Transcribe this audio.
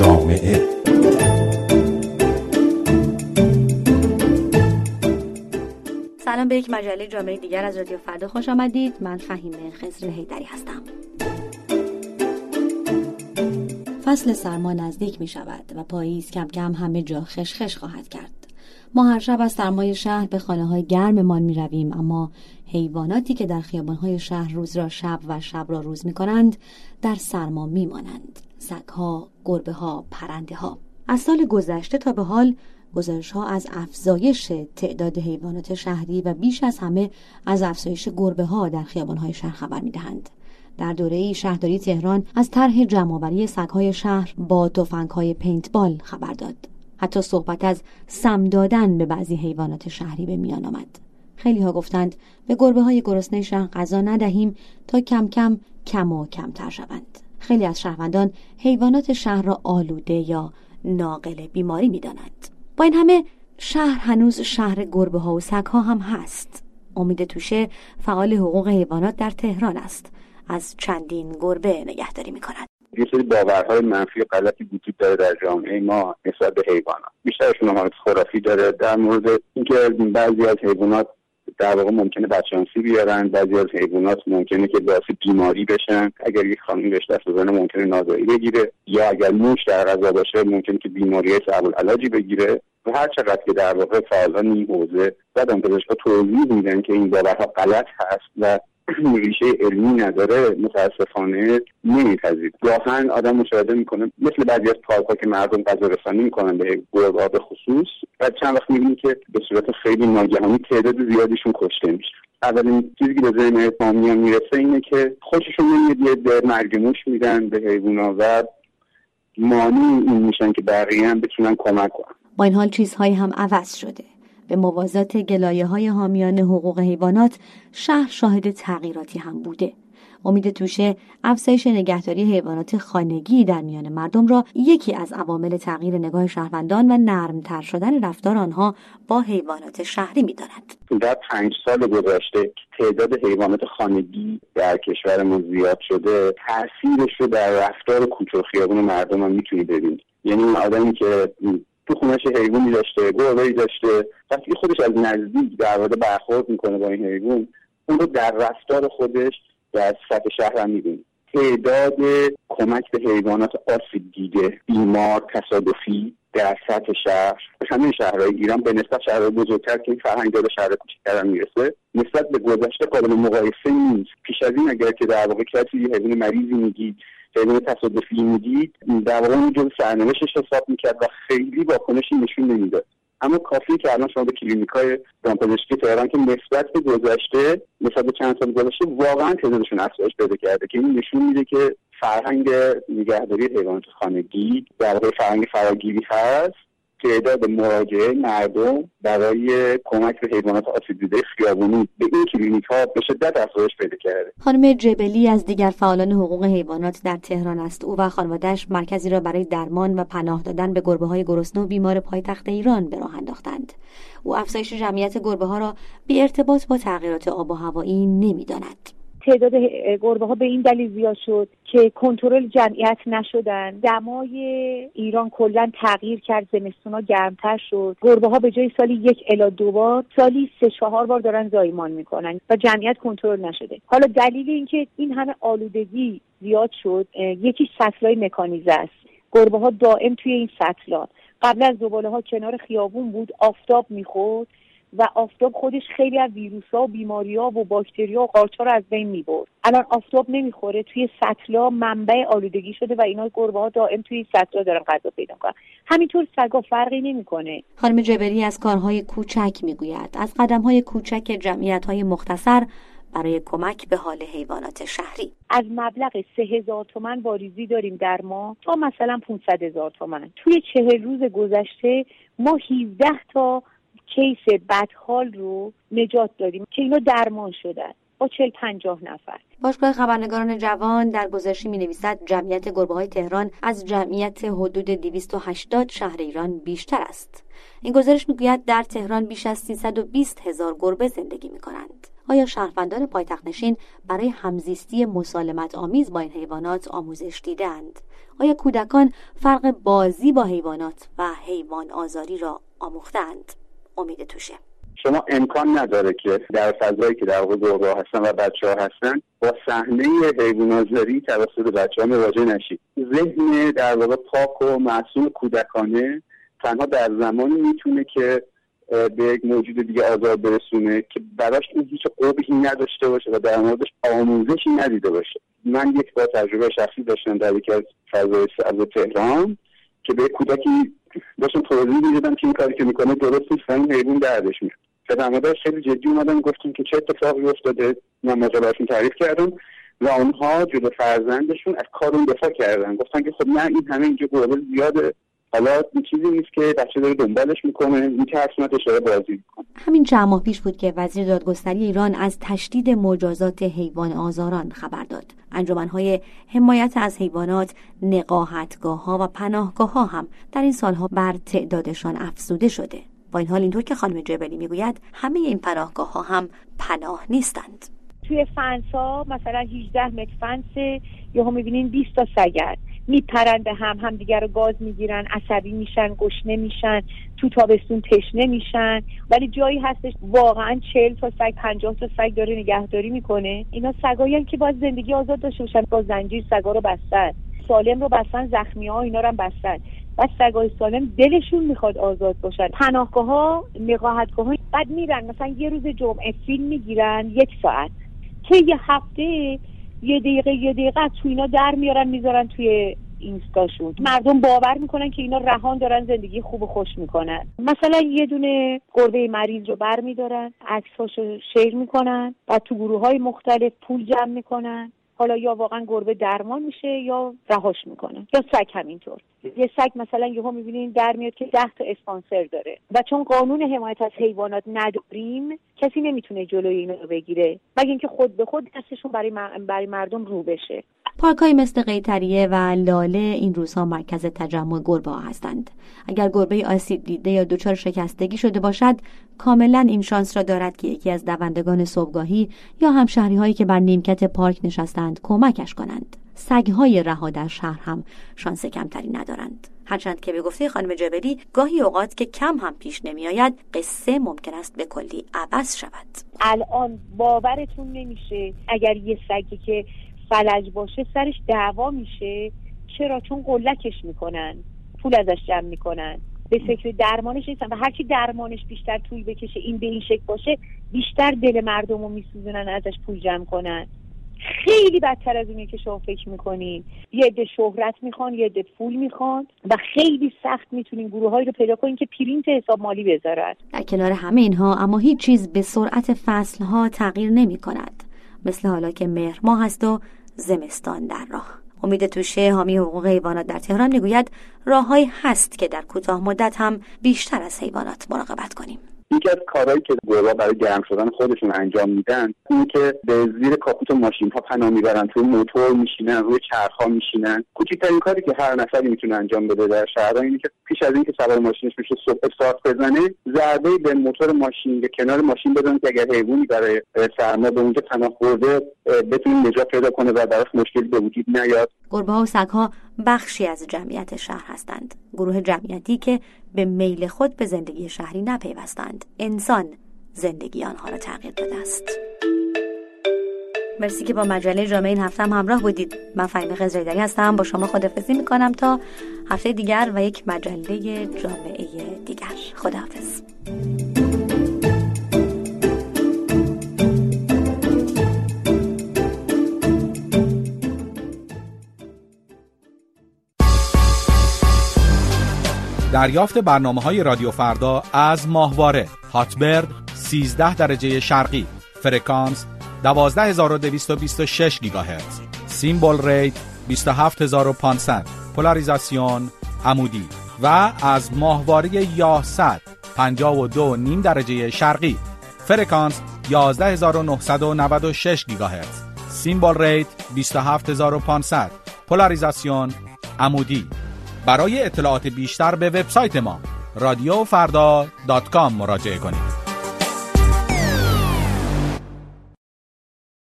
جامعه. سلام به یک مجله جامعه دیگر از رادیو فردا خوش آمدید. من فهیم خزر هیدری هستم. فصل سرما نزدیک می شود و پاییز کم کم همه جا خشخش خواهد کرد. ما هر شب از سرمای شهر به خانه های گرممان می رویم اما حیواناتی که در خیابان های شهر روز را شب و شب را روز می کنند در سرما می مانند سگها، گربه ها، پرنده ها از سال گذشته تا به حال گزارش ها از افزایش تعداد حیوانات شهری و بیش از همه از افزایش گربه ها در خیابان های شهر خبر می دهند. در دوره ای شهرداری تهران از طرح جمعآوری سگهای شهر با تفنگهای پینتبال خبر داد. حتی صحبت از سم دادن به بعضی حیوانات شهری به میان آمد. خیلی ها گفتند به گربه های گرسنه شهر غذا ندهیم تا کم کم کم و کمتر شوند. خیلی از شهروندان حیوانات شهر را آلوده یا ناقل بیماری می دانند. با این همه شهر هنوز شهر گربه ها و سگ ها هم هست. امید توشه فعال حقوق حیوانات در تهران است. از چندین گربه نگهداری می کند. یه سری باورهای منفی و غلطی وجود داره در جامعه ما نسبت به حیوانات. بیشترشون حالت خرافی داره در مورد اینکه بعضی از حیوانات در واقع ممکنه بچانسی بیارن بعضی از حیوانات ممکنه که باعث بیماری بشن. اگر یک خانمی بهش دست بزنه ممکنه نازایی بگیره یا اگر موش در غذا باشه ممکنه که بیماری صعب علاجی بگیره. و هر چقدر که در واقع فعالان این حوزه بعدم پزشکا توضیح میدن که این باورها غلط هست و ریشه علمی نداره متاسفانه نمیپذیر گاهن آدم مشاهده می‌کنه مثل بعضی از پارکها که مردم غذا رسانی می‌کنن به گربه به خصوص و چند وقت می‌بینیم که به صورت خیلی ناگهانی تعداد زیادیشون کشته میشه. اولین چیزی که به ذهن می‌رسه اینه که خوششون نمیاد یه مرگ موش میدن به حیوونا و مانی این میشن که بقیه هم بتونن کمک کنن. با این حال چیزهایی هم عوض شده. به موازات گلایه های حامیان حقوق حیوانات شهر شاهد تغییراتی هم بوده. امید توشه افزایش نگهداری حیوانات خانگی در میان مردم را یکی از عوامل تغییر نگاه شهروندان و نرمتر شدن رفتار آنها با حیوانات شهری می‌داند. در پنج سال گذشته تعداد حیوانات خانگی در کشورمون زیاد شده. تاثیرش رو در رفتار کوچه خیابون مردم هم می‌تونی ببینی یعنی آدمی که تو خونش حیوانی داشته گربه داشته. وقتی خودش از نزدیک در واقع برخورد می‌کنه با این حیوان. اون رو در رفتار خودش در سطح شهر هم می‌بینیم تعداد کمک به حیوانات آسیب دیده بیمار تصادفی در سطح شهر. همه شهرهای ایران به نسبت شهرهای بزرگتر که این فرهنگ داره شهر کوچکتر می‌رسه نسبت به گذشته قابل مقایسه نیست. پیش از این اگر که در واقع کسی حیوان مریضی میگید حیوان تصادفی می‌دید در واقع اون جز سرنوشتش حساب می‌کرد و خیلی واکنشی نشون نمی‌داد. اما کافیه که الان شما به کلینیک های دامپزشکی تهران که نسبت به گذشته نسبت به چند سال گذشته واقعا تعدادشون افزایش پیدا کرده که این نشون میده که فرهنگ نگهداری حیوانات خانگی در واقع فرهنگ فراگیری هست. تعداد مراجعه مردم برای کمک به حیوانات آسیب دیده خیابونی به این کلینیک ها به شدت افزایش پیدا کرده. خانم جبلی از دیگر فعالان حقوق حیوانات در تهران است. او و خانوادهش مرکزی را برای درمان و پناه دادن به گربه های گرسنه و بیمار پایتخت ایران به راه انداختند. او افزایش جمعیت گربه ها را بی ارتباط با تغییرات آب و هوایی نمی‌داند. تعداد گربه ها به این دلیل زیاد شد که کنترل جمعیت نشدن. دمای ایران کلا تغییر کرد زمستونا گرمتر شد. گربه ها به جای سالی یک الا دو بار سالی سه چهار بار دارن زایمان می‌کنن و جمعیت کنترل نشده. حالا دلیل اینکه این همه آلودگی زیاد شد یکی سطلای مکانیزه است. گربه ها دائم توی این سطلا قبل از زباله ها کنار خیابون بود آفتاب می‌خورد. و آفتاب خودش خیلی از ویروس ها و بیماری ها و باکتری ها و قارچ رو از بین می‌برد. الان آفتاب نمی‌خوره توی سطلا منبع آلودگی شده و اینا گربه ها دائم توی سطلا دارن غذا پیدا کنن همینطور سگا فرقی نمی‌کنه. خانم جبری از کارهای کوچک می‌گوید. از قدم های کوچک جمعیت های مختصر برای کمک به حال حیوانات شهری. از مبلغ سه هزار تومن واریزی داریم در ما تا مثلا 500 هزار تومن. توی چهل روز گذشته ما 17 تا کیس بدحال رو نجات دادیم که اینا درمان شدن با چل پنجاه نفر باشگاه خبرنگاران جوان در گزارشی می نویسد جمعیت گربه های تهران از جمعیت حدود 280 شهر ایران بیشتر است. این گزارش می‌گوید در تهران بیش از 320 هزار گربه زندگی می کنند. آیا شهروندان پایتخت نشین برای همزیستی مسالمت آمیز با این حیوانات آموزش دیدند؟ آیا کودکان فرق بازی با حیوانات و حیوان آزاری را آموختند؟ امید توشه. شما امکان نداره که در فضایی که در واقع هستن و بچه ها هستن با صحنه حیوان توسط بچه ها مواجه نشید. ذهن در واقع پاک و معصوم کودکانه تنها در زمانی می‌تونه که به یک موجود دیگه آزاد برسونه که براش این هیچ قبحی نداشته باشه و در موردش آموزشی ندیده باشه. من یک بار تجربه شخصی داشتم در یکی از فضای سبز تهران که به کودکی داشتم توضیح می‌دادم که این کاری که می‌کنه درست نیست و این حیوان دردش میاد. و در موردش خیلی جدی اومدن گفتیم که چه اتفاقی افتاده؟ من ماجراشون تعریف کردم و اونها جلو فرزندشون از کار اون دفاع کردن. گفتن که خب نه این همه اینجا گربه زیاده. حالا این چیزی نیست که بچه داره دنبالش می‌کنه. که داره بازی می‌کنه. همین چند ماه پیش بود که وزیر دادگستری ایران از تشدید مجازات حیوان آزاران خبر داد. انجمنهای حمایت از حیوانات نقاهتگاه ها و پناهگاه ها هم در این سالها بر تعدادشان افزوده شده. با این حال اینطور که خانم جبلی می‌گوید همه این پناهگاه ها هم پناه نیستند. توی فنس ها مثلا 18 متر فنس هم می‌بینین 20 تا سگرد میپرن به هم همدیگر رو گاز می‌گیرن عصبی میشن گشنه میشن تو تابستون تشنه میشن. ولی جایی هستش واقعا چهل تا سگ پنجاه تا سگ داره نگهداری می‌کنه. اینا سگایی که باید زندگی آزاد داشته باشن با زنجیر سگا رو بستن. سالم رو بستن زخمی ها اینا رو بستن. و سگای سالم دلشون می‌خواد آزاد باشن. پناهگاه ها نقاهتگاه بعد میرن مثلا یه روز جمعه فیلم می‌گیرن یک ساعت. که یه هفته یه دقیقه یه دقیقه تو اینا در میارن می‌ذارن توی اینستاشون. مردم باور می‌کنن که اینا رهان دارن زندگی خوب و خوش می‌کنن. مثلا یه دونه گربه مریض رو بر میدارن عکساشو شیر می‌کنن بعد تو گروه های مختلف پول جمع می‌کنن. حالا یا واقعا گربه درمان میشه یا رهاش می‌کنن. یا سگ همینطور. یه سگ مثلا یهو می‌بینین در میاد که ده تا اسپانسر داره. و چون قانون حمایت از حیوانات نداریم کسی نمی‌تونه جلوی اینو بگیره. مگه اینکه خود به خود دستشون برای, برای مردم رو بشه. پارک مثل قیتریه و لاله این روزها مرکز تجمع گربه ها هستند. اگر گربه آسیب دیده یا دچار شکستگی شده باشد کاملا این شانس را دارد که یکی از دوندگان صبحگاهی یا همشهری هایی که بر نیمکت پارک نشستند کمکش کنند. سگهای رها در شهر هم شانس کمتری ندارند. هرچند که به گفته خانم جبلی گاهی اوقات که کم هم پیش نمیآید قصه ممکن است به کلی عبس شود. الان باورتون نمیشه اگر یه سگی که فلج باشه سرش دعوا میشه چرا؟ چون قلکش می‌کنن پول ازش جمع می‌کنن. به فکر درمانش نیستن و هرچی درمانش بیشتر توی بکشه این به این شکل باشه بیشتر دل مردم رو میسوزونن ازش پول جمع کنن. خیلی بدتر از اونی که شما فکر می‌کنین یه عده شهرت می‌خوان یه عده پول می‌خوان و خیلی سخت می‌تونین گروه رو پیدا کنین که پرینت حساب مالی بذارن. در کنار همه اینها اما هیچ چیز به سرعت فصلها تغییر نمی کند مثل حالا که مهر ماه هست و زمستان در راه. امید توشه حامی حقوق حیوانات در تهران می‌گوید راههایی هست که در کوتاه مدت هم بیشتر از حیوانات مراقبت کنیم. یکی از کارهایی که گروه برای گرم شدن خودشون انجام میدن اینه که به زیر کاپوت ماشین ها پناه می‌برن. توی موتور میشینن روی چرخ ها میشینن. کوچکترین کاری که هر نفری می‌تونه انجام بده در شهر اینه که پیش از اینکه سوار ماشینش بشه صبح ساعت بزنه ضربه به موتور ماشین به کنار ماشین بدن که اگر حیوانی برای سرما به اونجا پناه برده بتونه نجات پیدا کنه و براش مشکلی به وجود نیاد. گربه ها و سگ ها بخشی از جمعیت شهر هستند. گروه جمعیتی که به میل خود به زندگی شهری نپیوستند. انسان زندگی آنها را تغییر داده است. مرسی که با مجله جامعه این هفته هم همراه بودید. من فهیم خزریدری هستم. با شما خدافزی می‌کنم تا هفته دیگر و یک مجله جامعه دیگر. خداحافظ. دریافت برنامه های رادیو فردا از ماهواره. Hotbird 13 درجه شرقی. فرکانس 12226 گیگاهرتز. symbol rate 27500 پولاریزاسیون عمودی. و از ماهواره Yahsat 52 نیم درجه شرقی. فرکانس 11996 گیگاهرتز. symbol rate 27500 پولاریزاسیون عمودی. برای اطلاعات بیشتر به وبسایت ما رادیو مراجعه کنید.